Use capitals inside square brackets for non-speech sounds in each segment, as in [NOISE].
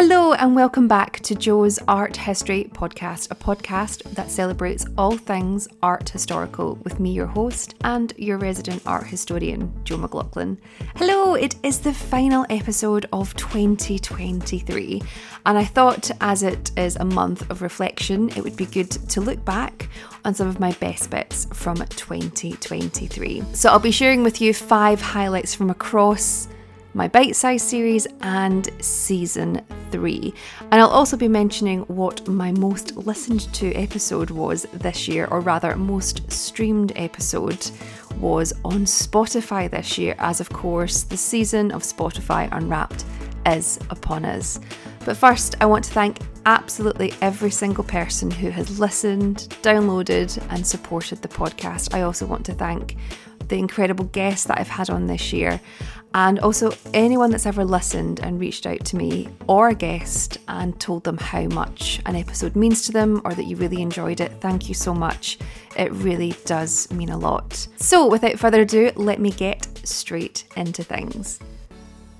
Hello, and welcome back to Jo's Art History Podcast, a podcast that celebrates all things art historical with me, your host, and your resident art historian, Jo McLaughlin. Hello, it is the final episode of 2023, and I thought as it is a month of reflection, it would be good to look back on some of my best bits from 2023. So I'll be sharing with you five highlights from across my bite size series and season three. And I'll also be mentioning what my most listened to episode was this year, or rather, most streamed episode was on Spotify this year, as of course, the season of Spotify Unwrapped is upon us. But first, I want to thank absolutely every single person who has listened, downloaded, and supported the podcast. I also want to thank the incredible guests that I've had on this year. And also, anyone that's ever listened and reached out to me or a guest and told them how much an episode means to them or that you really enjoyed it, thank you so much. It really does mean a lot. So, without further ado, let me get straight into things.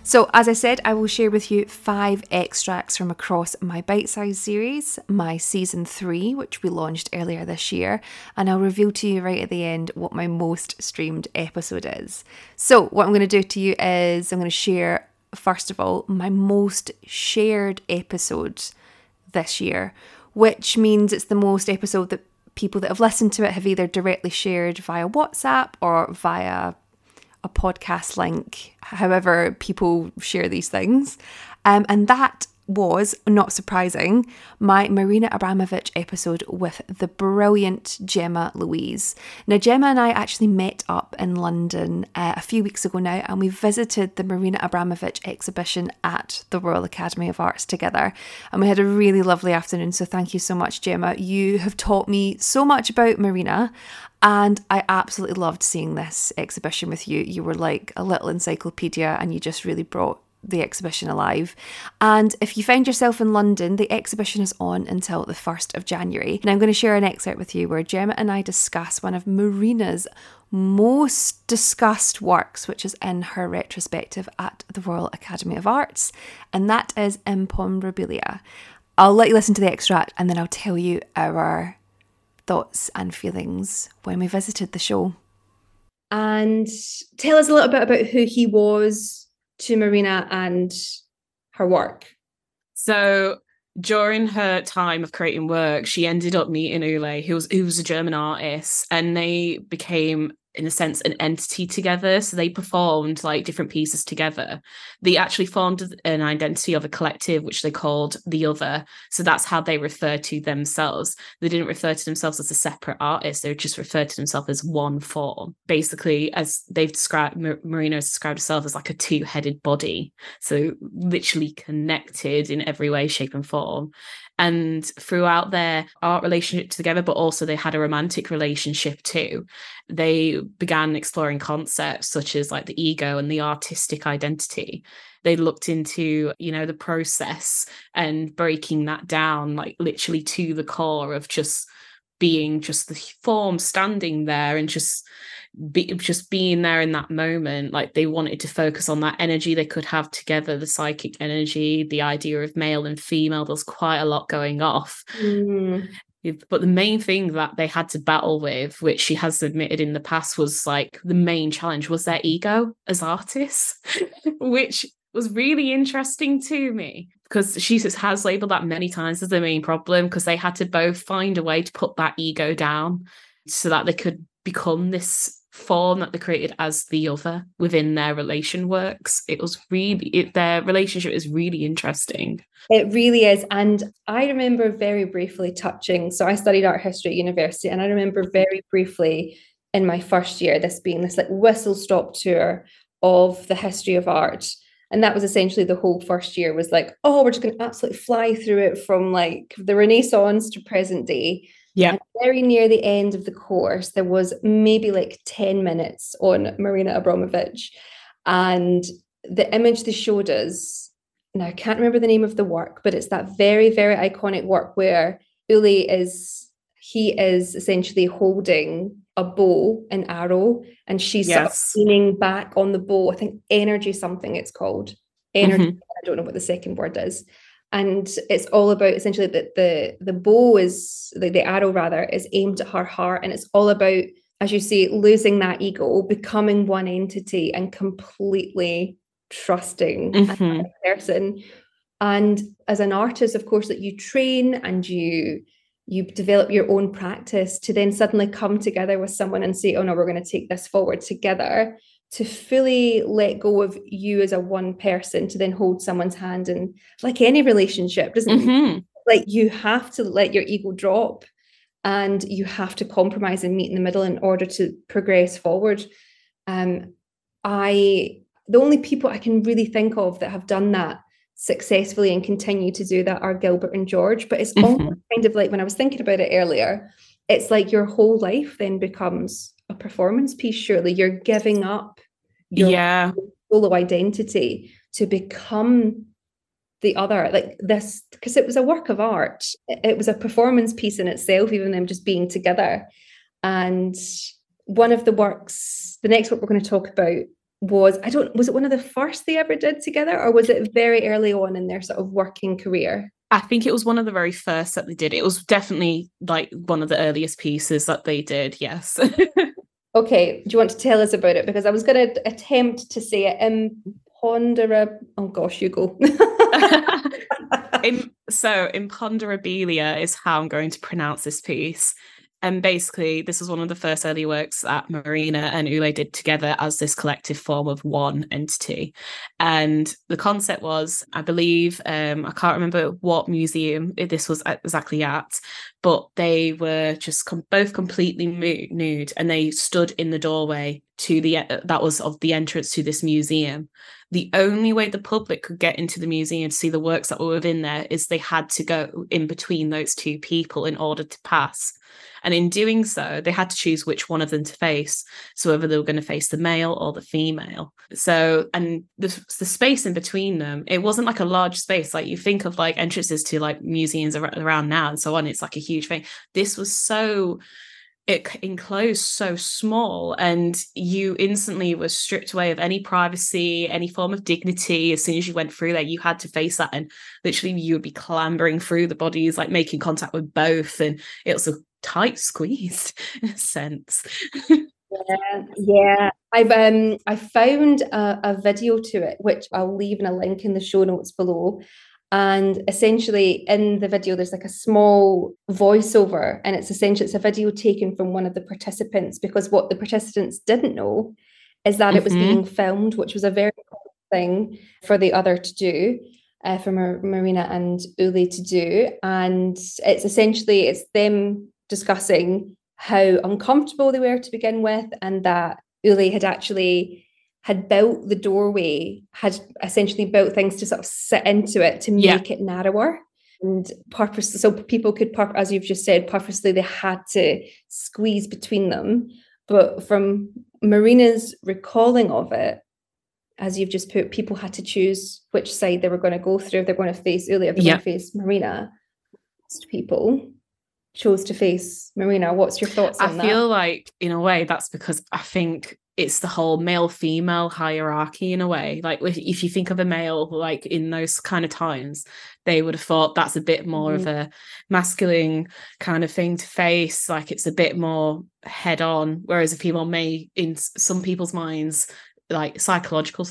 So, as I said, I will share with you five extracts from across my bite size series, my season three, which we launched earlier this year, and I'll reveal to you right at the end what my most streamed episode is. So, what I'm going to do to you is I'm going to share, first of all, my most shared episode this year, which means it's the most episode that people that have listened to it have either directly shared via WhatsApp or via a podcast link, however people share these things. Um, and that was, not surprising, my Marina Abramovic episode with the brilliant Gemma Louise. Now, Gemma and I actually met up in London uh, a few weeks ago now, and we visited the Marina Abramovic exhibition at the Royal Academy of Arts together. And we had a really lovely afternoon. So, thank you so much, Gemma. You have taught me so much about Marina, and I absolutely loved seeing this exhibition with you. You were like a little encyclopedia and you just really brought the exhibition alive. And if you find yourself in London, the exhibition is on until the 1st of January. And I'm going to share an excerpt with you where Gemma and I discuss one of Marina's most discussed works, which is in her retrospective at the Royal Academy of Arts, and that is Imponderabilia. I'll let you listen to the extract and then I'll tell you our thoughts and feelings when we visited the show. And tell us a little bit about who he was to Marina and her work. So during her time of creating work, she ended up meeting Ulay, who was who was a German artist, and they became in a sense an entity together. So they performed like different pieces together. They actually formed an identity of a collective which they called the other. So that's how they refer to themselves. They didn't refer to themselves as a separate artist. They just referred to themselves as one form. Basically as they've described marina has described herself as like a two-headed body. So literally connected in every way shape and form and throughout their art relationship together but also they had a romantic relationship too they began exploring concepts such as like the ego and the artistic identity. They looked into you know the process and breaking that down like literally to the core of just being just the form standing there and just be, just being there in that moment like they wanted to focus on that energy they could have together the psychic energy the idea of male and female there's quite a lot going off mm. but the main thing that they had to battle with which she has admitted in the past was like the main challenge was their ego as artists [LAUGHS] which was really interesting to me because she has labeled that many times as the main problem because they had to both find a way to put that ego down so that they could become this form that they created as the other within their relation works. It was really it, their relationship is really interesting. It really is. And i remember very briefly touching so i studied art history at university and i remember very briefly in my first year this being this like whistle stop tour of the history of art. And that was essentially the whole first year was like oh we're just going to absolutely fly through it from like the renaissance to present day yeah. And very near the end of the course, there was maybe like 10 minutes on Marina Abramovic. And the image they showed us, now I can't remember the name of the work, but it's that very, very iconic work where Ulay is, he is essentially holding a bow, an arrow, and she's yes. sort of leaning back on the bow. I think energy something it's called. Energy. Mm-hmm. I don't know what the second word is. And it's all about essentially that the the bow is the, the arrow rather is aimed at her heart. And it's all about as you say losing that ego becoming one entity and completely trusting mm-hmm. person. And as an artist of course that you train and you you develop your own practice to then suddenly come together with someone and say oh no we're going to take this forward together to fully let go of you as a one person to then hold someone's hand and like any relationship doesn't mm-hmm. like you have to let your ego drop and you have to compromise and meet in the middle in order to progress forward um i the only people i can really think of that have done that successfully and continue to do that are gilbert and george but it's mm-hmm. almost kind of like when i was thinking about it earlier it's like your whole life then becomes a performance piece surely. You're giving up your yeah. solo identity to become the other. Like this because it was a work of art. It was a performance piece in itself even them just being together. And one of the works the next work we're going to talk about was i don't was it one of the first they ever did together or was it very early on in their sort of working career I think it was one of the very first that they did. It was definitely like one of the earliest pieces that they did. Yes. [LAUGHS] okay. Do you want to tell us about it? Because I was going to attempt to say it. Impondera. Oh gosh, you go. [LAUGHS] in, so, imponderabilia is how I'm going to pronounce this piece. And basically, this was one of the first early works that Marina and Ulay did together as this collective form of one entity. And the concept was, I believe, um, I can't remember what museum this was exactly at, but they were just com- both completely nude and they stood in the doorway to the uh, that was of the entrance to this museum the only way the public could get into the museum to see the works that were within there is they had to go in between those two people in order to pass and in doing so, they had to choose which one of them to face. So whether they were going to face the male or the female. So, and the, the space in between them, it wasn't like a large space. Like you think of like entrances to like museums around now and so on. It's like a huge thing. This was so it enclosed so small and you instantly were stripped away of any privacy any form of dignity. As soon as you went through there you had to face that and literally you would be clambering through the bodies like making contact with both and it was a tight squeeze [LAUGHS] in a sense. Yeah yeah. I've um i found a, a video to it which i'll leave in a link in the show notes below and essentially in the video there's like a small voiceover and it's essentially it's a video taken from one of the participants because what the participants didn't know is that mm-hmm. it was mm-hmm. being filmed which was a very thing for the other to do uh, for Mar- marina and ulay to do and it's essentially it's them discussing how uncomfortable they were to begin with and that ulay had actually had built the doorway, had essentially built things to sort of sit into it to make yeah. it narrower. And purpose so people could pur- as you've just said purposely they had to squeeze between them. But from marina's recalling of it as you've just put people had to choose which side they were going to go through. If they're going to face ulay they're yeah. going to face marina most people chose to face marina. What's your thoughts on I that? i feel like in a way that's because i think it's the whole male female hierarchy in a way like if you think of a male like in those kind of times they would have thought that's a bit more mm-hmm. of a masculine kind of thing to face like it's a bit more head on whereas a female may in some people's minds like psychological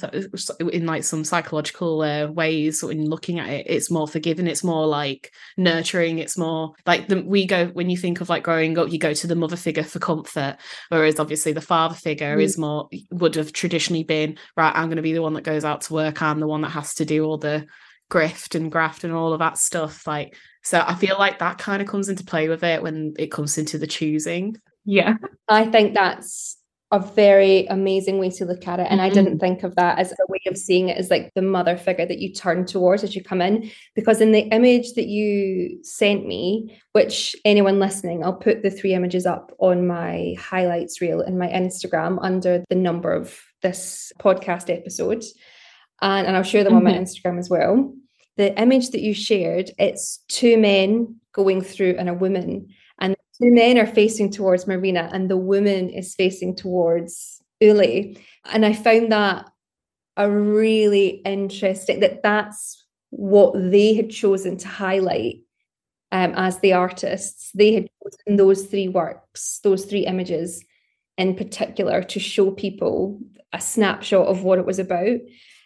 in like some psychological uh, ways in looking at it it's more forgiving it's more like nurturing it's more like the, we go when you think of like growing up you go to the mother figure for comfort whereas obviously the father figure mm. is more would have traditionally been right i'm going to be the one that goes out to work i'm the one that has to do all the grift and graft and all of that stuff like so i feel like that kind of comes into play with it when it comes into the choosing yeah i think that's a very amazing way to look at it. And mm-hmm. I didn't think of that as a way of seeing it as like the mother figure that you turn towards as you come in. Because in the image that you sent me, which anyone listening, I'll put the three images up on my highlights reel in my Instagram under the number of this podcast episode. And, and I'll share them mm-hmm. on my mm-hmm. Instagram as well. The image that you shared, it's two men going through and a woman two men are facing towards Marina and the woman is facing towards Ulay. And I found that a really interesting that that's what they had chosen to highlight um, as the artists. They had chosen those three works, those three images in particular, to show people a snapshot of what it was about.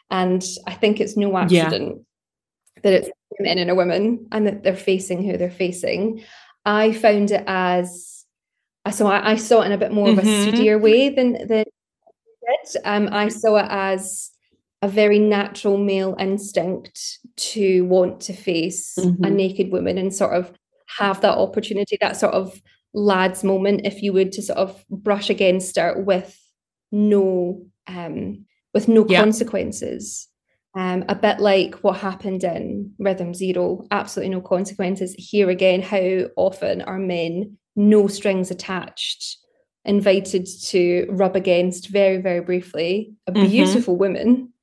And I think it's no accident yeah. that it's men and a woman and that they're facing who they're facing. I found it as so I, I saw it in a bit more mm-hmm. of a mm-hmm. way than than did. Um, I saw it as a very natural male instinct to want to face mm-hmm. a naked woman and sort of have that opportunity, that sort of lad's moment, if you would, to sort of brush against her with no um with no yeah. consequences. Um, a bit like what happened in Rhythm Zero, absolutely no consequences. Here again, how often are men no strings attached, invited to rub against very, very briefly a mm-hmm. beautiful mm-hmm. woman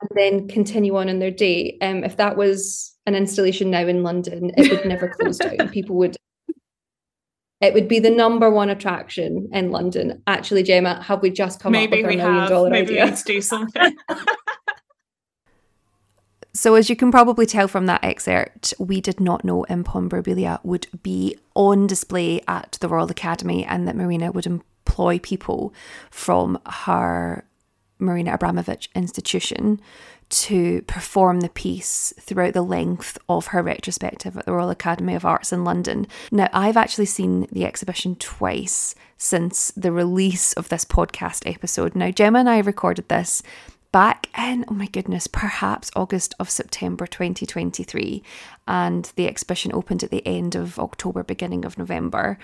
and then continue on in their day. Um, if that was an installation now in London, it would never close down. [LAUGHS] People would it would be the number one attraction in London. Actually, Gemma, have we just come Maybe up with a million dollar Maybe idea? we need to do something. [LAUGHS] [LAUGHS] So, as you can probably tell from that excerpt, we did not know Imponderabilia would be on display at the Royal Academy and that Marina would employ people from her Marina Abramović institution to perform the piece throughout the length of her retrospective at the Royal Academy of Arts in London. Now, I've actually seen the exhibition twice since the release of this podcast episode. Now, Gemma and I recorded this back in, oh my goodness, perhaps August of September 2023. And the exhibition opened at the end of October, beginning of November.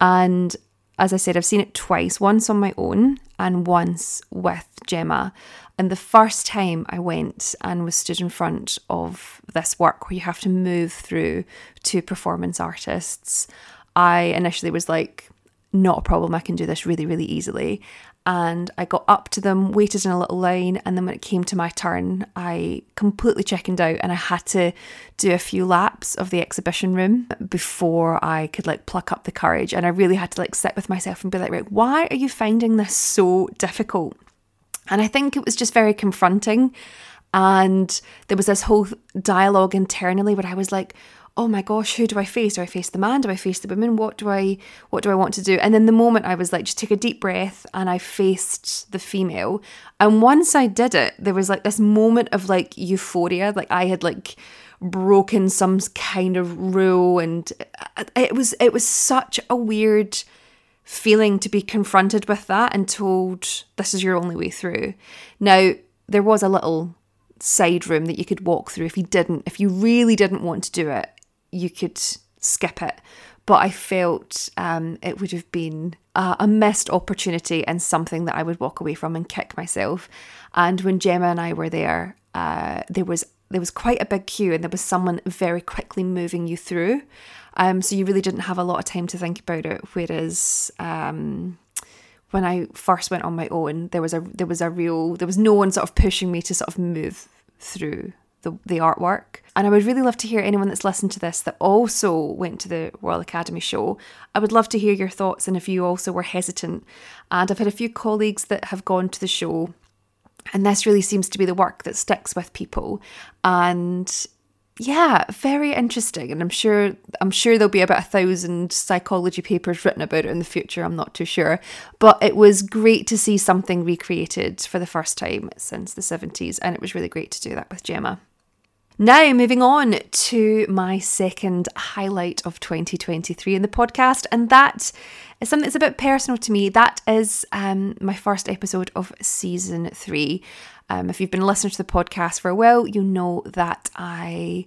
And as I said, I've seen it twice, once on my own and once with Gemma. And the first time I went and was stood in front of this work where you have to move through two performance artists, I initially was like, not a problem, I can do this really, really easily and I got up to them, waited in a little line, and then when it came to my turn, I completely chickened out and I had to do a few laps of the exhibition room before I could like pluck up the courage. And I really had to like sit with myself and be like, right, why are you finding this so difficult? And I think it was just very confronting. And there was this whole dialogue internally where I was like, oh my gosh, who do I face? Do I face the man? Do I face the woman? What do I what do I want to do? And then the moment I was like, just take a deep breath and I faced the female. And once I did it, there was like this moment of like euphoria. Like I had like broken some kind of rule and uh, uh, it was it was such a weird feeling to be confronted with that and told this is your only way through. Now, there was a little side room that you could walk through if you didn't if you really didn't want to do it you could skip it. But I felt um, it would have been a, a missed opportunity and something that I would walk away from and kick myself. And when Gemma and I were there, uh, there was there was quite a big queue and there was someone very quickly moving you through. Um, so you really didn't have a lot of time to think about it. Whereas um, when I first went on my own, there was a there was a real there was no one sort of pushing me to sort of move through the, the artwork. And I would really love to hear anyone that's listened to this that also went to the Royal Academy show. I would love to hear your thoughts and if you also were hesitant. And I've had a few colleagues that have gone to the show, and this really seems to be the work that sticks with people. And yeah, very interesting. And I'm sure I'm sure there'll be about a thousand psychology papers written about it in the future. I'm not too sure. But it was great to see something recreated for the first time since the 70s, and it was really great to do that with Gemma. Now, moving on to my second highlight of 2023 in the podcast, and that is something that's a bit personal to me. That is um, my first episode of season three. Um, if you've been listening to the podcast for a while, you know that I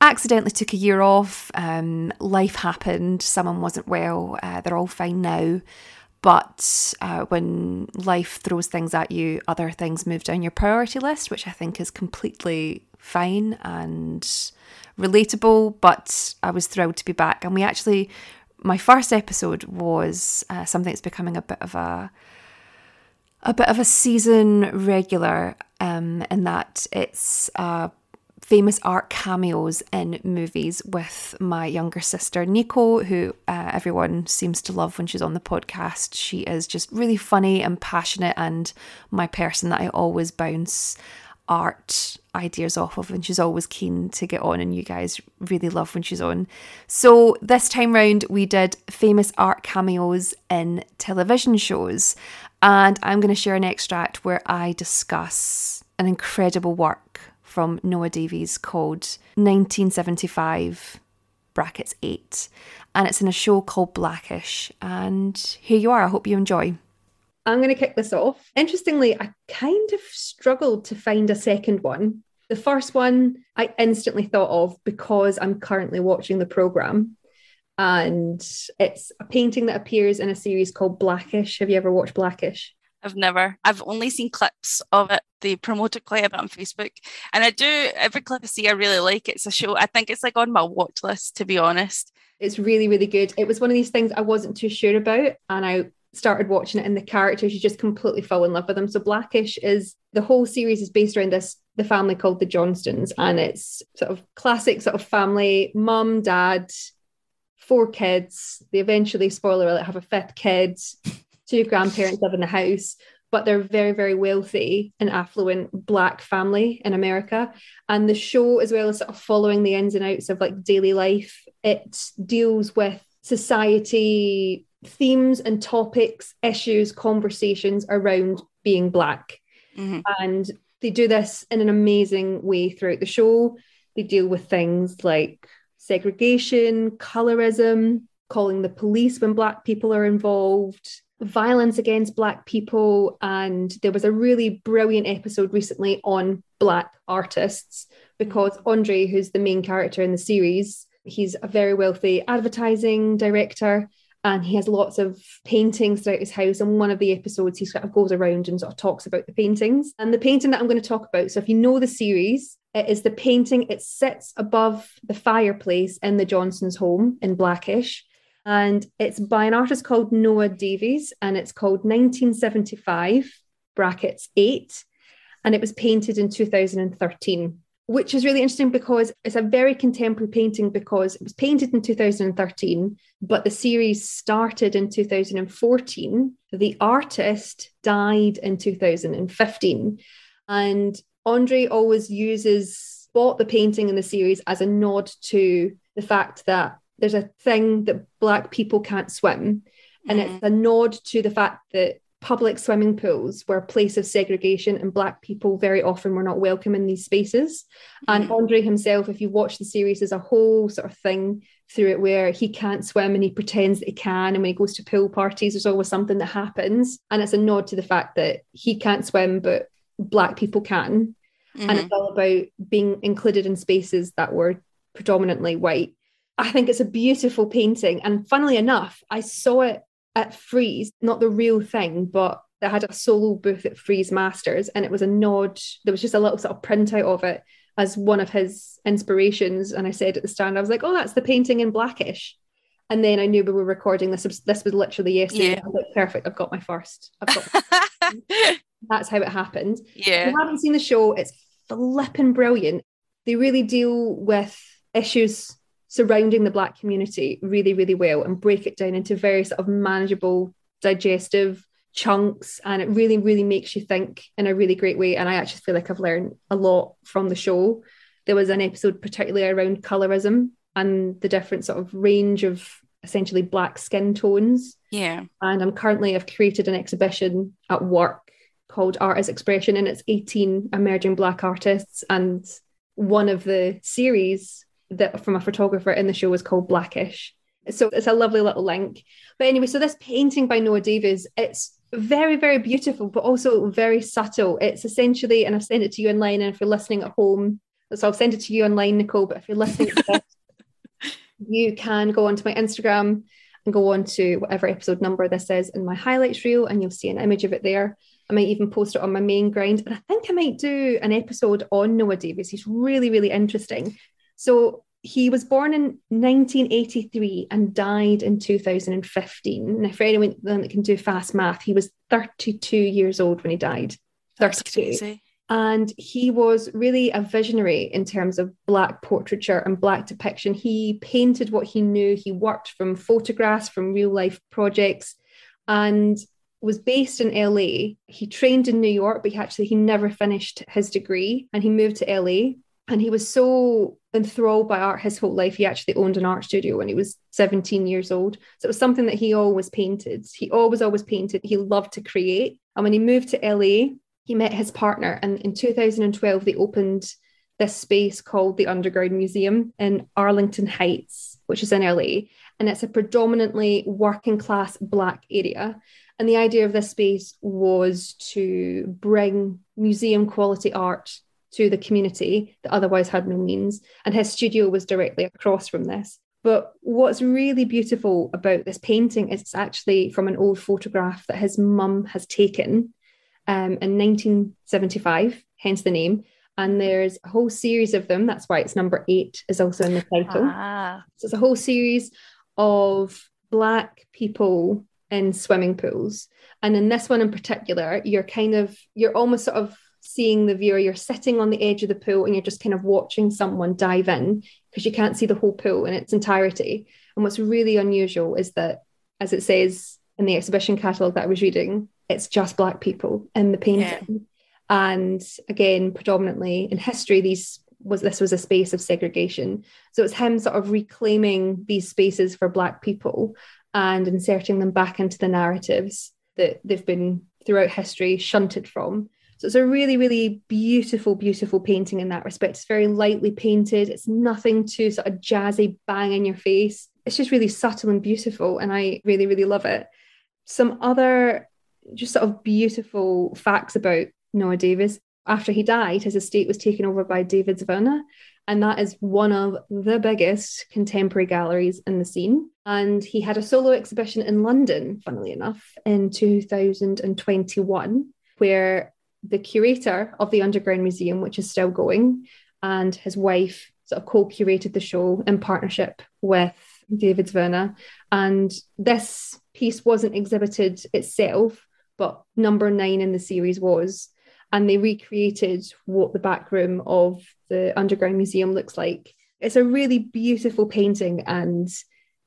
accidentally took a year off. Um, life happened, someone wasn't well, uh, they're all fine now. But uh, when life throws things at you, other things move down your priority list, which I think is completely fine and relatable. But I was thrilled to be back. And we actually, my first episode was uh, something that's becoming a bit of a a bit of a season regular um, in that it's famous art cameos in movies with my younger sister Nico, who uh, everyone seems to love when she's on the podcast. She is just really funny and passionate, and my person that I always bounce art ideas off of, and she's always keen to get on, and you guys really love when she's on. So, this time round, we did famous art cameos in television shows, and I'm going to share an extract where I discuss an incredible work from Noah Davis called 1975 brackets 8 and it's in a show called Blackish and here you are I hope you enjoy I'm going to kick this off. Interestingly, I kind of struggled to find a second one. The first one I instantly thought of because I'm currently watching the program. And it's a painting that appears in a series called Blackish. Have you ever watched Blackish? I've never. I've only seen clips of it. They promote it quite a bit on Facebook. And I do, every clip I see, I really like. It. It's a show, I think it's like on my watch list, to be honest. It's really, really good. It was one of these things I wasn't too sure about. And I started watching it and the characters you just completely fall in love with them so blackish is the whole series is based around this the family called the johnsons and it's sort of classic sort of family mum dad four kids they eventually spoiler alert have a fifth kid two grandparents live in the house but they're very very wealthy and affluent black family in america and the show as well as sort of following the ins and outs of like daily life it deals with society themes and topics, issues, conversations around being Black. Mm-hmm. And they do this in an amazing way throughout the show. They deal with things like segregation, colorism, calling the police when Black people are involved, violence against Black people. And there was a really brilliant episode recently on Black artists because mm-hmm. Andre, who's the main character in the series, he's a very wealthy advertising director and he has lots of paintings throughout his house. And one of the episodes, he sort of goes around and sort of talks about the paintings. And the painting that I'm going to talk about, so if you know the series, it is the painting, it sits above the fireplace in the Johnson's home in Blackish. And it's by an artist called Noah Davis, and it's called 1975 brackets 8. And it was painted in 2013 which is really interesting because it's a very contemporary painting because it was painted in 2013, but the series started in 2014. The artist died in 2015. And Andre always uses bought the painting in the series as a nod to the fact that there's a thing that black people can't swim. And mm-hmm. it's a nod to the fact that public swimming pools were a place of segregation and black people very often were not welcome in these spaces mm-hmm. and andre himself if you watch the series there's a whole sort of thing through it where he can't swim and he pretends that he can and when he goes to pool parties there's always something that happens and it's a nod to the fact that he can't swim but black people can mm-hmm. and it's all about being included in spaces that were predominantly white I think it's a beautiful painting. And funnily enough, I saw it at Frieze, not the real thing, but they had a solo booth at Frieze Masters, and it was a nod. There was just a little sort of printout of it as one of his inspirations. And I said at the stand, I was like, "Oh, that's the painting in Blackish." And then I knew we were recording this. This was literally yesterday. Yeah. I was like, "Perfect! I've got my first. I've got." [LAUGHS] that's how it happened. Yeah. If you haven't seen the show, it's flipping brilliant. They really deal with issues surrounding the black community really really well and break it down into very sort of manageable digestive chunks. And it really really makes you think in a really great way. And i actually feel like i've learned a lot from the show. There was an episode particularly around colorism and the different sort of range of essentially black skin tones. Yeah. And i'm currently i've created an exhibition at work called art as expression and it's 18 emerging black artists. And one of the series that from a photographer in the show was called Blackish. So it's a lovely little link. But anyway, so this painting by Noah Davis, it's very, very beautiful, but also very subtle. It's essentially, and I've sent it to you online, and if you're listening at home, so I'll send it to you online, Nicole. But if you're listening this, [LAUGHS] you can go onto my Instagram and go on to whatever episode number this is in my highlights reel, and you'll see an image of it there. I might even post it on my main grind. And I think I might do an episode on Noah Davis. He's really, really interesting so he was born in 1983 and died in 2015. Now, for anyone that can do fast math, he was 32 years old when he died. 32. And he was really a visionary in terms of Black portraiture and Black depiction. He painted what he knew. He worked from photographs, from real life projects. And was based in LA. He trained in New York, but he actually he never finished his degree and he moved to LA. And he was so enthralled by art his whole life. He actually owned an art studio when he was 17 years old. So it was something that he always painted. He always, always painted. He loved to create. And when he moved to LA, he met his partner. And in 2012, they opened this space called the Underground Museum in Arlington Heights, which is in LA. And it's a predominantly working class Black area. And the idea of this space was to bring museum quality art to the community that otherwise had no means. And his studio was directly across from this. But what's really beautiful about this painting is it's actually from an old photograph that his mum has taken um, in 1975, hence the name. And there's a whole series of them. That's why it's number eight, is also in the title. Ah. So it's a whole series of Black people in swimming pools. And in this one in particular, you're kind of, you're almost sort of seeing the viewer, you're sitting on the edge of the pool and you're just kind of watching someone dive in because you can't see the whole pool in its entirety. And what's really unusual is that, as it says in the exhibition catalogue that I was reading, it's just Black people in the painting. Yeah. And again, predominantly in history, these was this was a space of segregation. So it's him sort of reclaiming these spaces for Black people and inserting them back into the narratives that they've been throughout history shunted from. So it's a really, really beautiful, beautiful painting in that respect. It's very lightly painted. It's nothing too sort of jazzy, bang in your face. It's just really subtle and beautiful. And I really, really love it. Some other just sort of beautiful facts about Noah Davis. After he died, his estate was taken over by David Zwirner. And that is one of the biggest contemporary galleries in the scene. And he had a solo exhibition in London, funnily enough, in 2021, where the curator of the Underground Museum, which is still going, and his wife sort of co-curated the show in partnership with David Zwirner. And this piece wasn't exhibited itself, but number nine in the series was. And they recreated what the back room of the Underground Museum looks like. It's a really beautiful painting and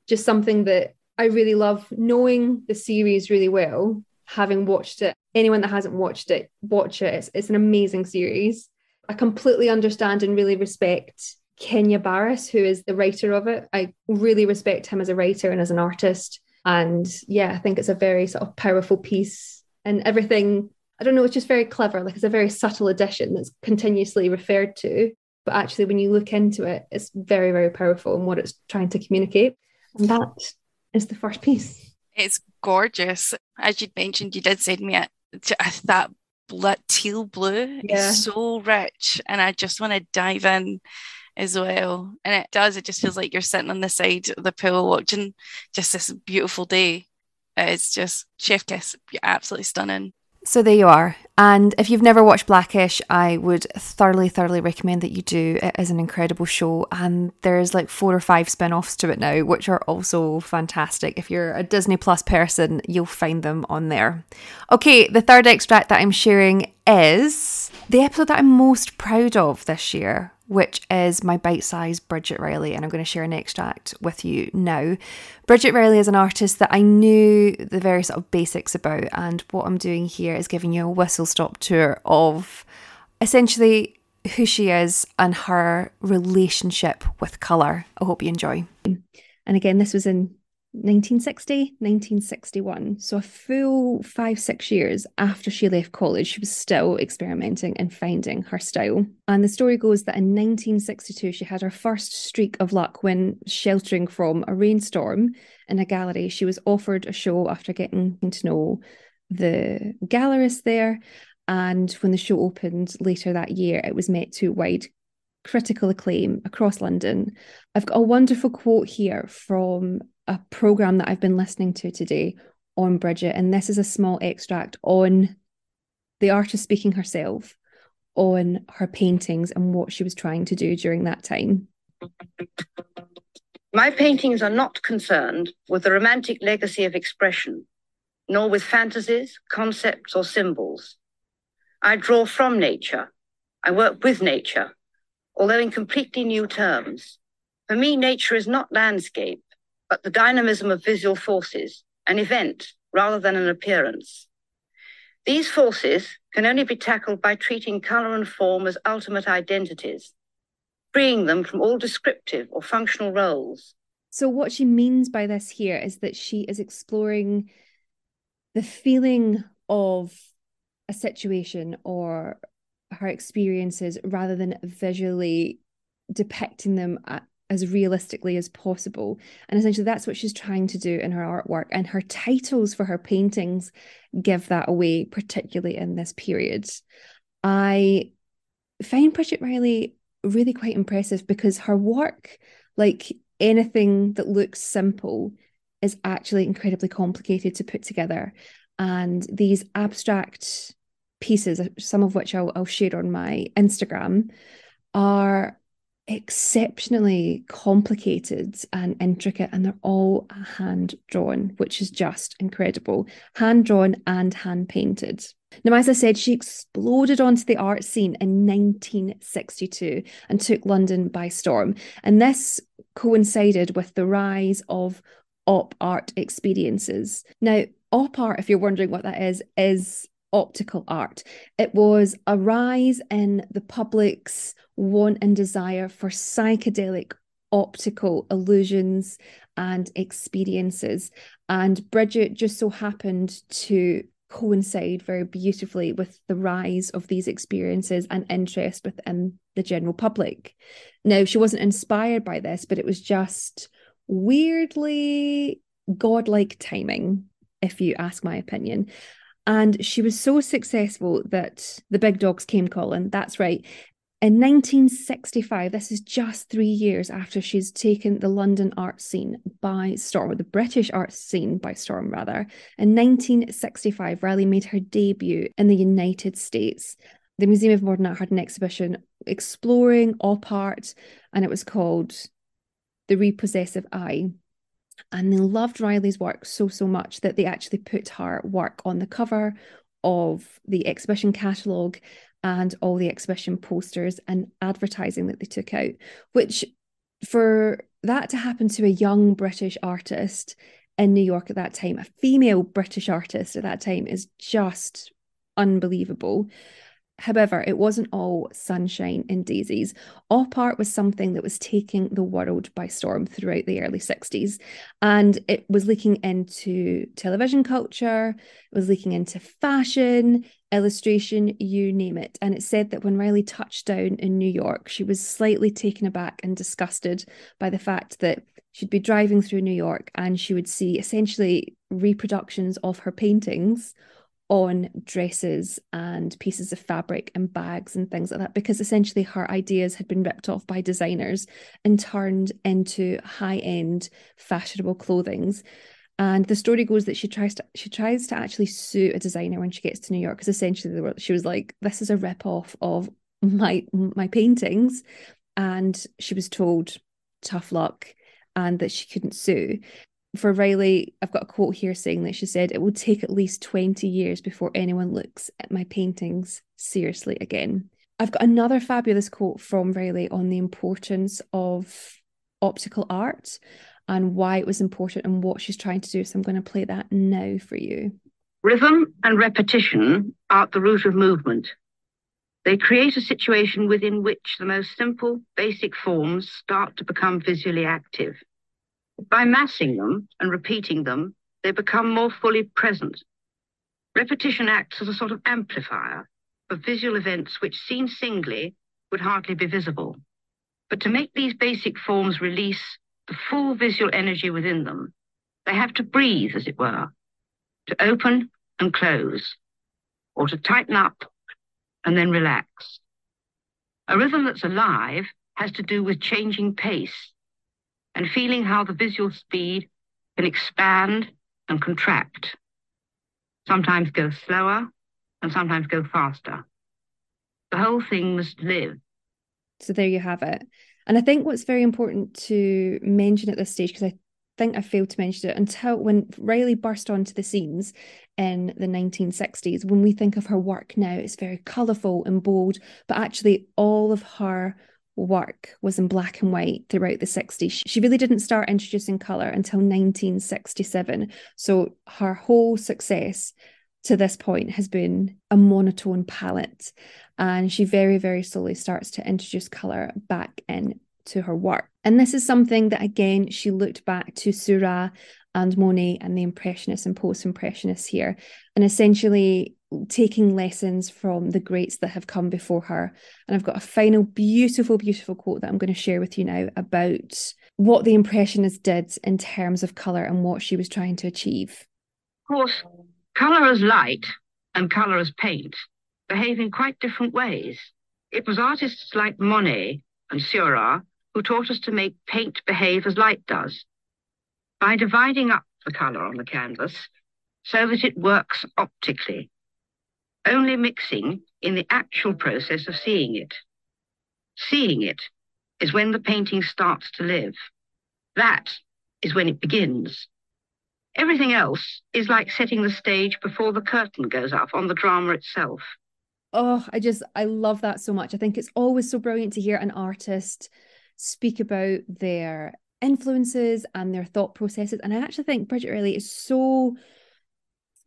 just something that I really love knowing the series really well having watched it. Anyone that hasn't watched it, watch it. It's, it's an amazing series. I completely understand and really respect Kenya Barris, who is the writer of it. I really respect him as a writer and as an artist. And yeah, I think it's a very sort of powerful piece and everything. I don't know, it's just very clever. Like it's a very subtle addition that's continuously referred to. But actually, when you look into it, it's very, very powerful in what it's trying to communicate. And that is the first piece. It's gorgeous. As you'd mentioned, you did send me a, Uh, that blood, teal blue yeah. is so rich, and I just want to dive in as well. And it does. It just feels like you're sitting on the side of the pool watching just this beautiful day. It's just chef kiss, absolutely stunning. So there you are. And if you've never watched Blackish, I would thoroughly, thoroughly recommend that you do. It is an incredible show, and there's like four or five spin offs to it now, which are also fantastic. If you're a Disney Plus person, you'll find them on there. Okay, the third extract that I'm sharing is the episode that I'm most proud of this year which is my bite sized Bridget Riley. And I'm going to share an extract with you now. Bridget Riley is an artist that I knew the very sort of basics about. And what I'm doing here is giving you a whistle stop tour of essentially who she is and her relationship with colour. I hope you enjoy. And again, this was in 1960, 1961. So, a full five, six years after she left college, she was still experimenting and finding her style. And the story goes that in 1962, she had her first streak of luck when sheltering from a rainstorm in a gallery. She was offered a show after getting to know the gallerist there. And when the show opened later that year, it was met to wide critical acclaim across London. I've got a wonderful quote here from a program that I've been listening to today on Bridget, and this is a small extract on the artist speaking herself on her paintings and what she was trying to do during that time. My paintings are not concerned with the romantic legacy of expression, nor with fantasies, concepts, or symbols. I draw from nature. I work with nature, although in completely new terms. For me, nature is not landscape, but the dynamism of visual forces, an event, rather than an appearance. These forces can only be tackled by treating colour and form as ultimate identities, freeing them from all descriptive or functional roles. So, what she means by this here is that she is exploring the feeling of a situation or her experiences rather than visually depicting them as realistically as possible. And essentially, that's what she's trying to do in her artwork. And her titles for her paintings give that away, particularly in this period. I find Bridget Riley really quite impressive because her work, like anything that looks simple, is actually incredibly complicated to put together. And these abstract pieces, some of which I'll, I'll share on my Instagram, are exceptionally complicated and intricate, and they're all hand drawn, which is just incredible. Hand drawn and hand painted. Now, as I said, she exploded onto the art scene in 1962 and took London by storm. And this coincided with the rise of op art experiences. Now, op art, if you're wondering what that is, is optical art. It was a rise in the public's want and desire for psychedelic optical illusions and experiences. And Bridget just so happened to coincide very beautifully with the rise of these experiences and interest within the general public. Now, she wasn't inspired by this, but it was just weirdly godlike timing, if you ask my opinion. And she was so successful that the big dogs came calling. That's right. In 1965, this is just three years after she's taken the London art scene by storm, or the British art scene by storm, rather. In 1965, Riley made her debut in the United States. The Museum of Modern Art had an exhibition exploring op art, and it was called The Responsive Eye. And they loved Riley's work so, so much that they actually put her work on the cover of the exhibition catalogue and all the exhibition posters and advertising that they took out, which for that to happen to a young British artist in New York at that time, a female British artist at that time, is just unbelievable. However, it wasn't all sunshine and daisies. Op art was something that was taking the world by storm throughout the early 60s. And it was leaking into television culture, it was leaking into fashion, illustration, you name it. And it said that when Riley touched down in New York, she was slightly taken aback and disgusted by the fact that she'd be driving through New York and she would see essentially reproductions of her paintings on dresses and pieces of fabric and bags and things like that because essentially her ideas had been ripped off by designers and turned into high-end fashionable clothings. And the story goes that she tries to she tries to actually sue a designer when she gets to New York because essentially she was like this is a rip off of my my paintings. And she was told tough luck and that she couldn't sue for Riley, I've got a quote here saying that she said, It will take at least 20 years before anyone looks at my paintings seriously again. I've got another fabulous quote from Riley on the importance of optical art and why it was important and what she's trying to do. So I'm going to play that now for you. Rhythm and repetition are at the root of movement. They create a situation within which the most simple, basic forms start to become visually active. By massing them and repeating them, they become more fully present. Repetition acts as a sort of amplifier for visual events which, seen singly, would hardly be visible. But to make these basic forms release the full visual energy within them, they have to breathe, as it were, to open and close, or to tighten up and then relax. A rhythm that's alive has to do with changing pace and feeling how the visual speed can expand and contract, sometimes go slower and sometimes go faster. The whole thing must live. So there you have it. And I think what's very important to mention at this stage, because I think I failed to mention it until when Riley burst onto the scenes in the 1960s, when we think of her work now, it's very colourful and bold, but actually all of her work was in black and white throughout the 60s. She really didn't start introducing colour until 1967. So her whole success to this point has been a monotone palette. And she very, very slowly starts to introduce colour back into her work. And this is something that, again, she looked back to Seurat and Monet and the Impressionists and Post Impressionists here, and essentially taking lessons from the greats that have come before her. And I've got a final beautiful, beautiful quote that I'm going to share with you now about what the Impressionists did in terms of colour and what she was trying to achieve. Of course, colour as light and colour as paint behave in quite different ways. It was artists like Monet and Seurat who taught us to make paint behave as light does by dividing up the colour on the canvas so that it works optically, only mixing in the actual process of seeing it. Seeing it is when the painting starts to live. That is when it begins. Everything else is like setting the stage before the curtain goes up on the drama itself. Oh, I just, I love that so much. I think it's always so brilliant to hear an artist speak about their influences and their thought processes. And I actually think Bridget Riley is so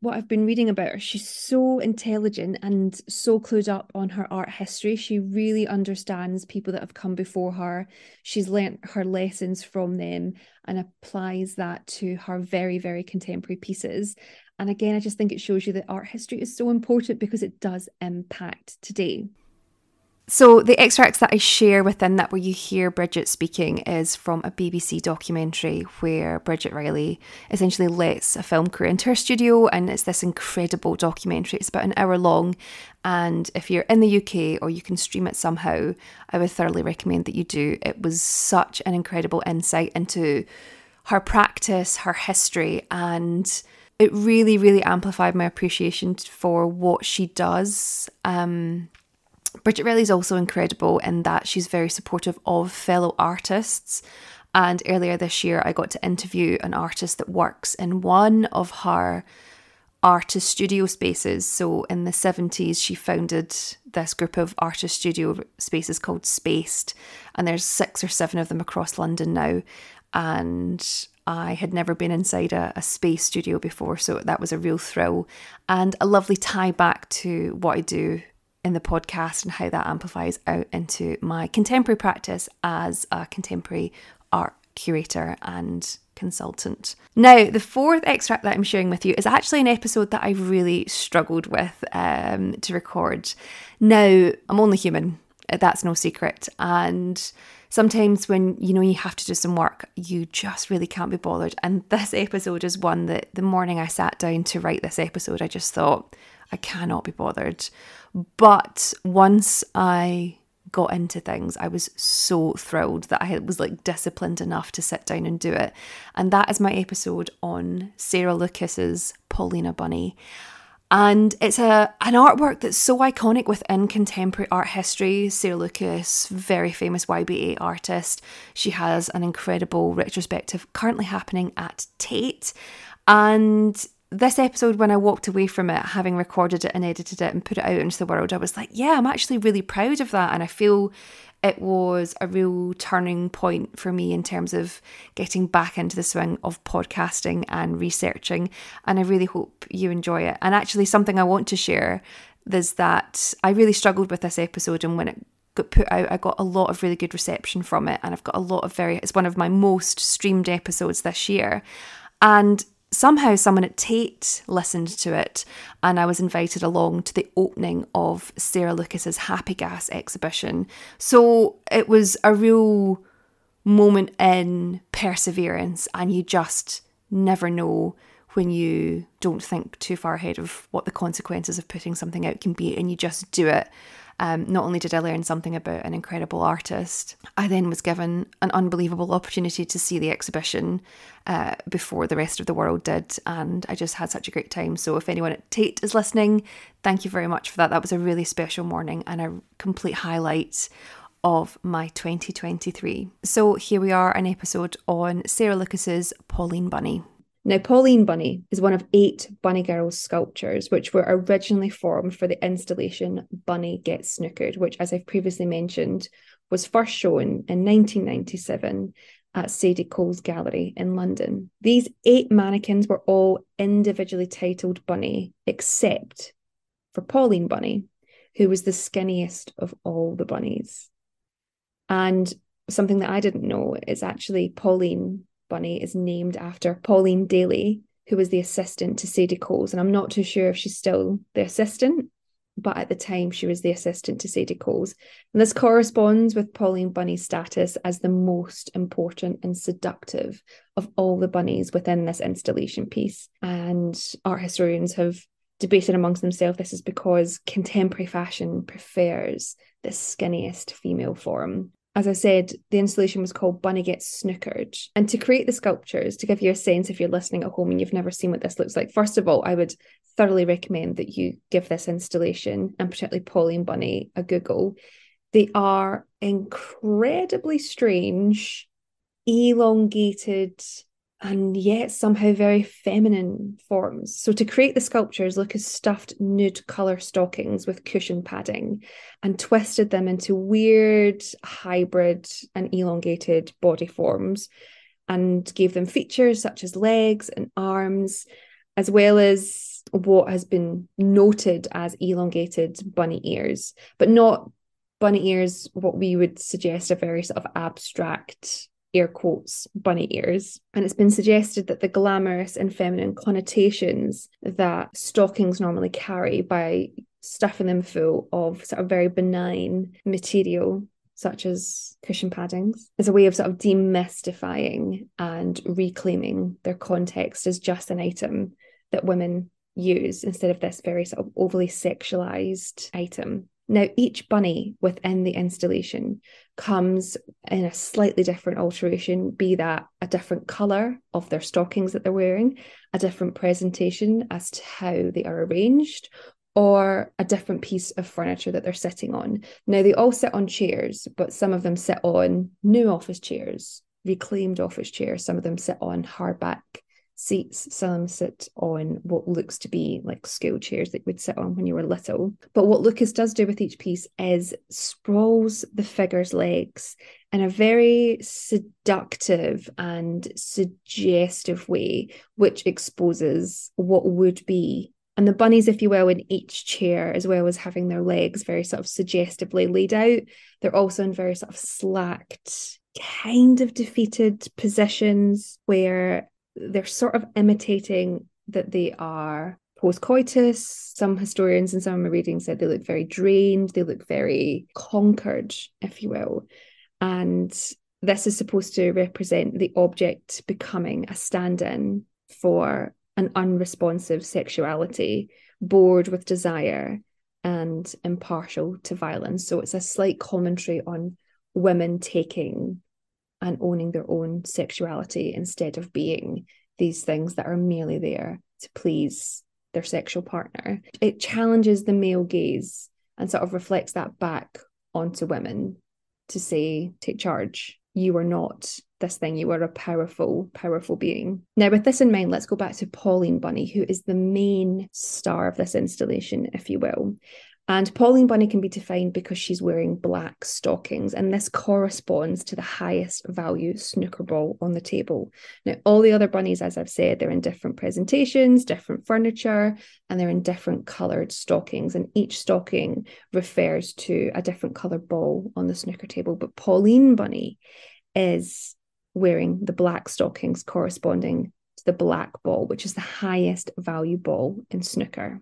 what I've been reading about her, she's so intelligent and so clued up on her art history. She really understands people that have come before her. She's learnt her lessons from them and applies that to her very, very contemporary pieces. And again, I just think it shows you that art history is so important because it does impact today. So, the extracts that I share within that, where you hear Bridget speaking, is from a BBC documentary where Bridget Riley essentially lets a film crew into her studio, and it's this incredible documentary. It's about an hour long, and if you're in the UK or you can stream it somehow, I would thoroughly recommend that you do. It was such an incredible insight into her practice, her history, and it really, really amplified my appreciation for what she does. Um, Bridget Riley is also incredible in that she's very supportive of fellow artists. And earlier this year, I got to interview an artist that works in one of her artist studio spaces. So in the 70s, she founded this group of artist studio spaces called Spaced. And there's six or seven of them across London now. And I had never been inside a, a, space studio before, so that was a real thrill and a lovely tie back to what I do in the podcast and how that amplifies out into my contemporary practice as a contemporary art curator and consultant. Now, the fourth extract that I'm sharing with you is actually an episode that I really struggled with um, to record. Now, I'm only human, that's no secret. And sometimes when you know you have to do some work, you just really can't be bothered. And [LAUGHS] this episode is one that the morning I sat down to write this episode, I just thought, I cannot be bothered. But once I got into things, I was so thrilled that I was like disciplined enough to sit down and do it. And that is my episode on Sarah Lucas's Pauline Bunny. And it's a an artwork that's so iconic within contemporary art history. Sarah Lucas, very famous YBA artist. She has an incredible retrospective currently happening at Tate. And this episode, when I walked away from it, having recorded it and edited it and put it out into the world, I was like, yeah, I'm actually really proud of that. And I feel it was a real turning point for me in terms of getting back into the swing of podcasting and researching. And I really hope you enjoy it. And actually, something I want to share is that I really struggled with this episode. And when it got put out, I got a lot of really good reception from it. And I've got a lot of very, it's one of my most streamed episodes this year. And somehow someone at Tate listened to it, and I was invited along to the opening of Sarah Lucas's Happy Gas exhibition. So it was a real moment in perseverance, and you just never know when you don't think too far ahead of what the consequences of putting something out can be, and you just do it. Um, not only did I learn something about an incredible artist, I then was given an unbelievable opportunity to see the exhibition uh, before the rest of the world did. And I just had such a great time. So, if anyone at Tate is listening, thank you very much for that. That was a really special morning and a complete highlight of my 2023. So, here we are, an episode on Sarah Lucas's Pauline Bunny. Now, Pauline Bunny is one of eight Bunny Girls sculptures, which were originally formed for the installation Bunny Gets Snookered, which, as I've previously mentioned, was first shown in 1997 at Sadie Coles Gallery in London. These eight mannequins were all individually titled Bunny, except for Pauline Bunny, who was the skinniest of all the bunnies. And something that I didn't know is actually Pauline Bunny is named after Pauline Daly, who was the assistant to Sadie Coles. And I'm not too sure if she's still the assistant, but at the time she was the assistant to Sadie Coles. And this corresponds with Pauline Bunny's status as the most important and seductive of all the bunnies within this installation piece. And art historians have debated amongst themselves this is because contemporary fashion prefers the skinniest female form as I said, the installation was called Bunny Gets Snookered. And to create the sculptures, to give you a sense if you're listening at home and you've never seen what this looks like, first of all, I would thoroughly recommend that you give this installation and particularly Pauline Bunny a Google. They are incredibly strange, elongated, and yet somehow very feminine forms. So, to create the sculptures, Lucas stuffed nude colour stockings with cushion padding and twisted them into weird, hybrid, and elongated body forms and gave them features such as legs and arms, as well as what has been noted as elongated bunny ears, but not bunny ears, what we would suggest are very sort of abstract air quotes, bunny ears. And it's been suggested that the glamorous and feminine connotations that stockings normally carry by stuffing them full of sort of very benign material such as cushion paddings is a way of sort of demystifying and reclaiming their context as just an item that women use instead of this very sort of overly sexualized item now, each bunny within the installation comes in a slightly different alteration, be that a different colour of their stockings that they're wearing, a different presentation as to how they are arranged, or a different piece of furniture that they're sitting on. Now, they all sit on chairs, but some of them sit on new office chairs, reclaimed office chairs, some of them sit on hardback seats. Some sit on what looks to be like school chairs that you would sit on when you were little. But what Lucas does do with each piece is sprawls the figure's legs in a very seductive and suggestive way, which exposes what would be. And the bunnies, if you will, in each chair, as well as having their legs very sort of suggestively laid out, they're also in very sort of slacked, kind of defeated positions where they're sort of imitating that they are post coitus. Some historians and some of my reading said they look very drained, they look very conquered, if you will. And this is supposed to represent the object becoming a stand in for an unresponsive sexuality, bored with desire and impartial to violence. So it's a slight commentary on women taking and owning their own sexuality instead of being these things that are merely there to please their sexual partner. It challenges the male gaze and sort of reflects that back onto women to say, take charge. You are not this thing. You are a powerful, powerful being. Now, with this in mind, let's go back to Pauline Bunny, who is the main star of this installation, if you will. And Pauline Bunny can be defined because she's wearing black stockings, and this corresponds to the highest value snooker ball on the table. Now, all the other bunnies, as I've said, they're in different presentations, different furniture, and they're in different coloured stockings. And each stocking refers to a different coloured ball on the snooker table. But Pauline Bunny is wearing the black stockings corresponding to the black ball, which is the highest value ball in snooker.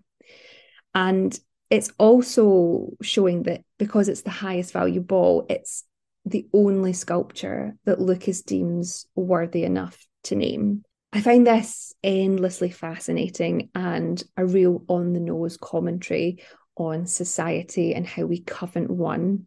And it's also showing that because it's the highest value ball, it's the only sculpture that Lucas deems worthy enough to name. I find this endlessly fascinating and a real on the nose commentary on society and how we covet one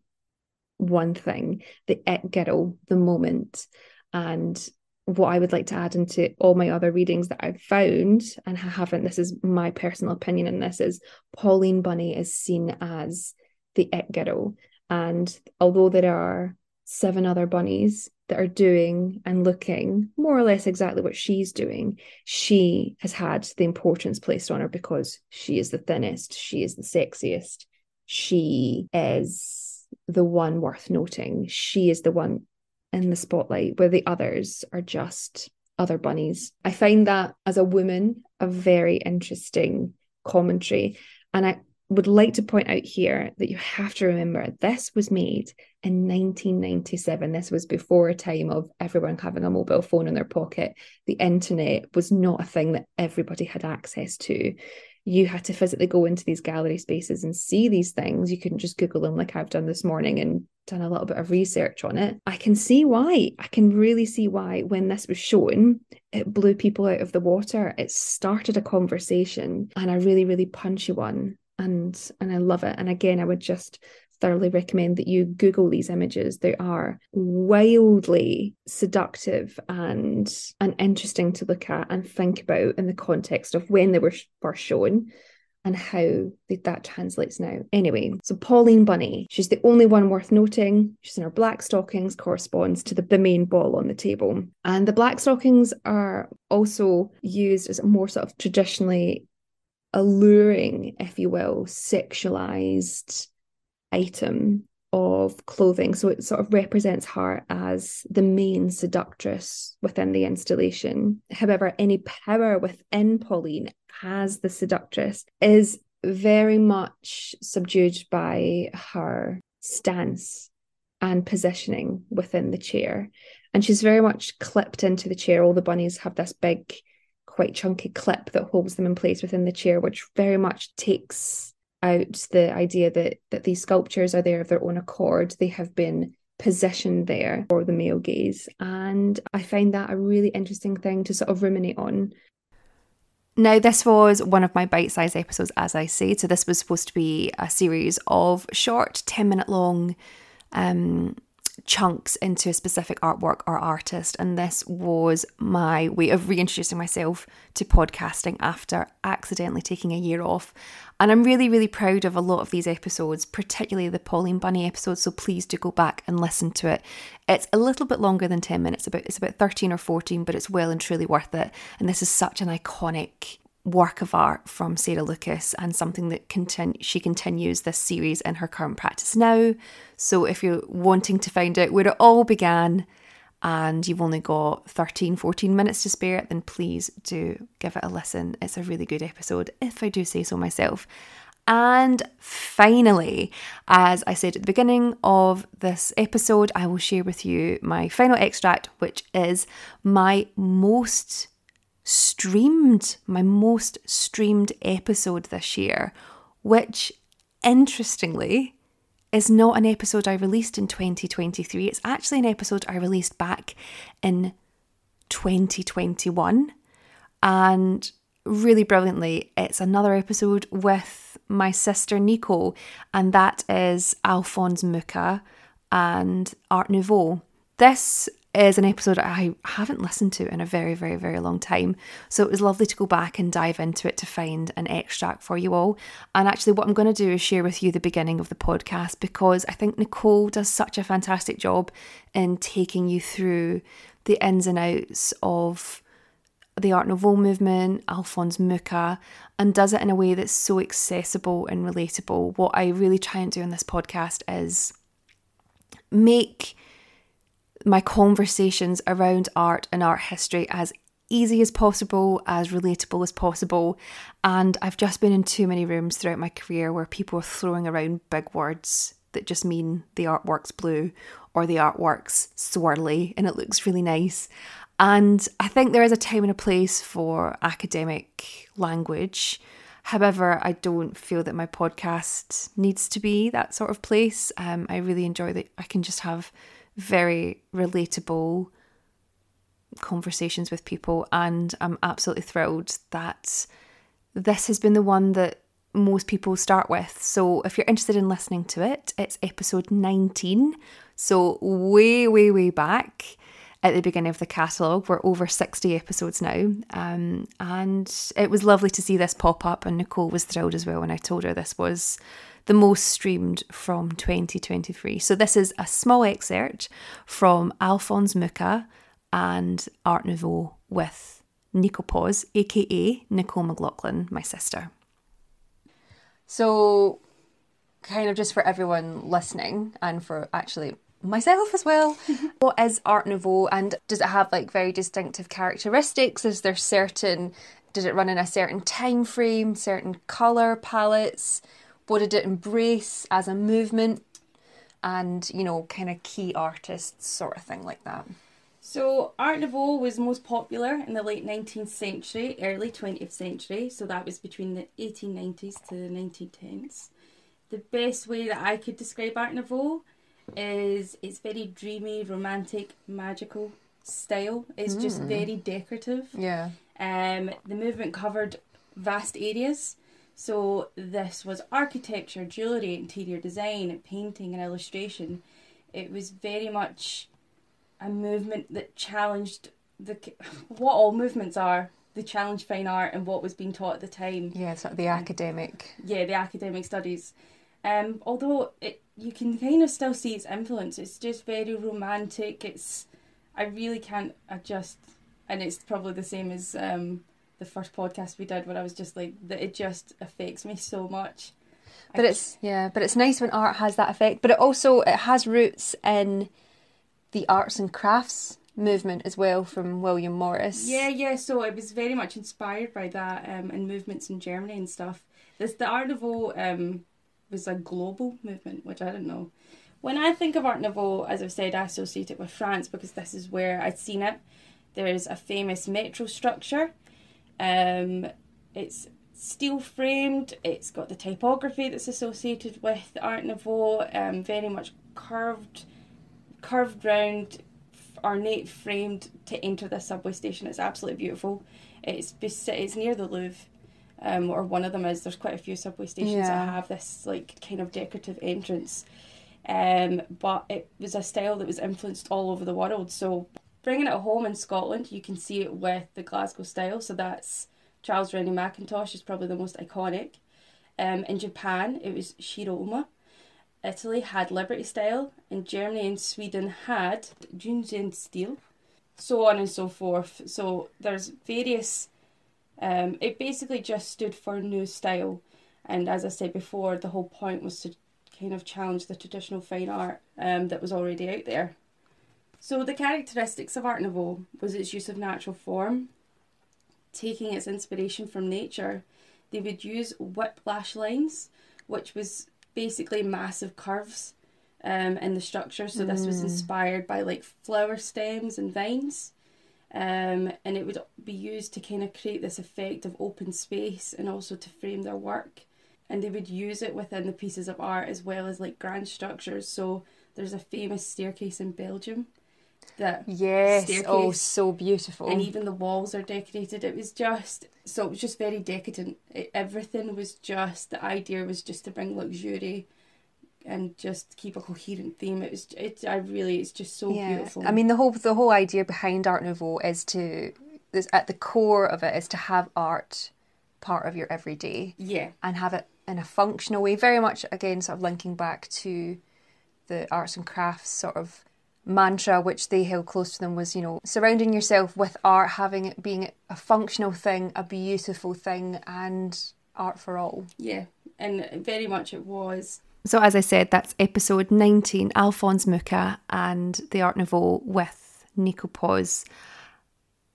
one thing, the it girl, the moment, and what I would like to add into all my other readings that I've found, and haven't, this is my personal opinion in this, is Pauline Bunny is seen as the it girl. And although there are seven other bunnies that are doing and looking more or less exactly what she's doing, she has had the importance placed on her because she is the thinnest, she is the sexiest, she is the one worth noting. She is the one in the spotlight, where the others are just other bunnies. I find that as a woman a very interesting commentary. And I would like to point out here that you have to remember this was made in 1997. This was before a time of everyone having a mobile phone in their pocket. The internet was not a thing that everybody had access to you had to physically go into these gallery spaces and see these things. You couldn't just Google them like I've done this morning and done a little bit of research on it. I can see why. I can really see why when this was shown, it blew people out of the water. It started a conversation and a really, really punchy one. And and I love it. And again, I would just thoroughly recommend that you Google these images. They are wildly seductive and and interesting to look at and think about in the context of when they were first shown and how that translates now. Anyway, so Pauline Bunny, she's the only one worth noting. She's in her black stockings, corresponds to the, main ball on the table. And the black stockings are also used as a more sort of traditionally alluring, if you will, sexualized item of clothing. So it sort of represents her as the main seductress within the installation. However, any power within Pauline as the seductress is very much subdued by her stance and positioning within the chair. And she's very much clipped into the chair. All the bunnies have this big, quite chunky clip that holds them in place within the chair, which very much takes out the idea that that these sculptures are there of their own accord. They have been positioned there for the male gaze. And I find that a really interesting thing to sort of ruminate on. Now, this was one of my bite sized episodes, as I say. So, this was supposed to be a series of short, 10 minute long um, chunks into a specific artwork or artist. And this was my way of reintroducing myself to podcasting after accidentally taking a year off. And I'm really, really proud of a lot of these episodes, particularly the Pauline Bunny episode. So please do go back and listen to it. It's a little bit longer than 10 minutes, about it's about 13 or 14, but it's well and truly worth it. And this is such an iconic work of art from Sarah Lucas and something that continu- she continues this series in her current practice now. So if you're wanting to find out where it all began and you've only got 13, 14 minutes to spare, then please do give it a listen. It's a really good episode, if I do say so myself. And finally, as I said at the beginning of this episode, I will share with you my final extract, which is my most streamed, my most streamed episode this year, which interestingly is not an episode I released in 2023. It's actually an episode I released back in 2021. And really brilliantly, it's another episode with my sister Nico, and that is Alphonse Mucha and Art Nouveau. This is an episode I haven't listened to in a very, very, very long time. So it was lovely to go back and dive into it to find an extract for you all. And actually, what I'm going to do is share with you the beginning of the podcast because I think Nicole does such a fantastic job in taking you through the ins and outs of the Art Nouveau movement, Alphonse Mucha, and does it in a way that's so accessible and relatable. What I really try and do in this podcast is make my conversations around art and art history as easy as possible, as relatable as possible. And I've just been in too many rooms throughout my career where people are throwing around big words that just mean the artwork's blue or the artwork's swirly and it looks really nice. And I think there is a time and a place for academic language. However, I don't feel that my podcast needs to be that sort of place. Um, I really enjoy that I can just have very relatable conversations with people, and I'm absolutely thrilled that this has been the one that most people start with. So if you're interested in listening to it, it's episode 19. So way, way, way back at the beginning of the catalogue. We're over 60 episodes now. Um, and it was lovely to see this pop up, and Nicole was thrilled as well when I told her this was the most streamed from 2023. So this is a small excerpt from Alphonse Mucha and Art Nouveau with Nico Pause, aka Nicole McLaughlin, my sister. So kind of just for everyone listening and for actually myself as well. [LAUGHS] what is Art Nouveau and does it have like very distinctive characteristics? Is there certain did it run in a certain time frame, certain colour palettes? What did it embrace as a movement? And, you know, kind of key artists, sort of thing like that. So, Art Nouveau was most popular in the late 19th century, early 20th century, so that was between the 1890s to the 1910s. The best way that I could describe Art Nouveau is it's very dreamy, romantic, magical style. It's mm. just very decorative. Yeah. Um, the movement covered vast areas. So this was architecture, jewellery, interior design, painting and illustration. It was very much a movement that challenged the [LAUGHS] what all movements are. They challenged fine art and what was being taught at the time. Yeah, sort of the academic. Yeah, the academic studies. Um, although it, you can kind of still see its influence. It's just very romantic. It's I really can't adjust, and it's probably the same as um, the first podcast we did, where I was just like that. It just affects me so much. But I, it's yeah, but it's nice when art has that effect. But it also it has roots in the arts and crafts movement as well from William Morris. Yeah, yeah. So it was very much inspired by that um, and movements in Germany and stuff. This the Art Nouveau um, was a global movement, which I don't know. When I think of Art Nouveau, as I've said, I associate it with France because this is where I'd seen it. There's a famous metro structure. Um, it's steel framed. It's got the typography that's associated with Art Nouveau. Um, very much curved curved round, ornate framed to enter the subway station. It's absolutely beautiful. It's it's near the Louvre, um, or one of them is. There's quite a few subway stations yeah. that have this like kind of decorative entrance. Um, but it was a style that was influenced all over the world. So bringing it home in Scotland, you can see it with the Glasgow style. So that's Charles Rennie Mackintosh is probably the most iconic. Um, in Japan, it was Shiro Oma. Italy had Liberty style, and Germany and Sweden had Jugendstil, so on and so forth. So there's various. Um, it basically just stood for new style, and as I said before, the whole point was to kind of challenge the traditional fine art um, that was already out there. So the characteristics of Art Nouveau was its use of natural form, taking its inspiration from nature. They would use whiplash lines, which was basically massive curves um, in the structure. So this was mm. inspired by like flower stems and vines. Um, and it would be used to kind of create this effect of open space and also to frame their work. And they would use it within the pieces of art as well as like grand structures. So there's a famous staircase in Belgium that yes. Oh, staircase, oh so beautiful. And even the walls are decorated. It was just so it was just very decadent. It, everything was just the idea was just to bring luxury and just keep a coherent theme. It was it i really it's just so yeah. beautiful. I mean the whole the whole idea behind art nouveau is to is at the core of it is to have art part of your everyday yeah. and have it in a functional way very much again sort of linking back to the arts and crafts sort of mantra which they held close to them was you know surrounding yourself with art having it being a functional thing a beautiful thing and art for all yeah and very much it was so as i said that's episode 19 alphonse mucha and the art nouveau with nico pos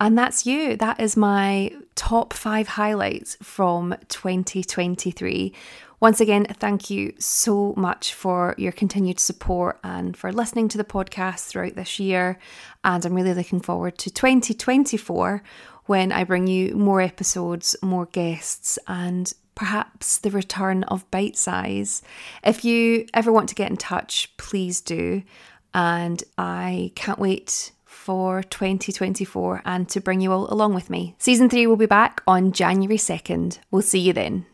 and that's you. That is my top five highlights from 2023. Once again, thank you so much for your continued support and for listening to the podcast throughout this year. And I'm really looking forward to 2024 when I bring you more episodes, more guests, and perhaps the return of Bite Size. If you ever want to get in touch, please do. And I can't wait for 2024 and to bring you all along with me. Season 3 will be back on January 2nd. We'll see you then.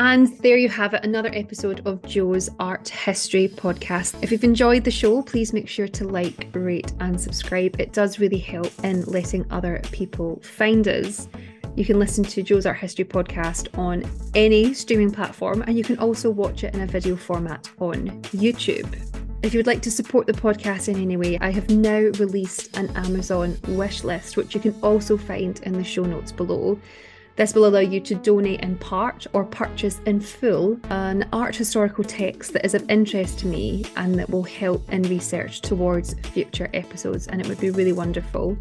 And there you have it, another episode of Jo's Art History podcast. If you've enjoyed the show, please make sure to like, rate, and subscribe. It does really help in letting other people find us. You can listen to Jo's Art History podcast on any streaming platform, and you can also watch it in a video format on YouTube. If you would like to support the podcast in any way, I have now released an Amazon wish list, which you can also find in the show notes below. This will allow you to donate in part or purchase in full an art historical text that is of interest to me and that will help in research towards future episodes. And it would be really wonderful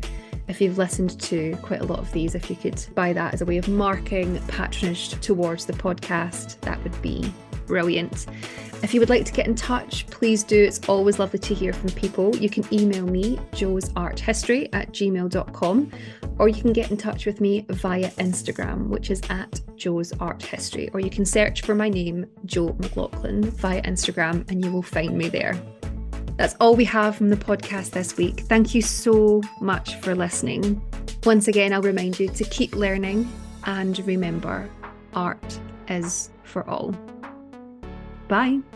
if you've listened to quite a lot of these, if you could buy that as a way of marking patronage towards the podcast, that would be brilliant. If you would like to get in touch, please do. It's always lovely to hear from people. You can email me, josarthistory at gmail.com, or you can get in touch with me via Instagram, which is at Jo's Art History, or you can search for my name, Jo McLaughlin, via Instagram, and you will find me there. That's all we have from the podcast this week. Thank you so much for listening. Once again, I'll remind you to keep learning and remember art is for all. Bye.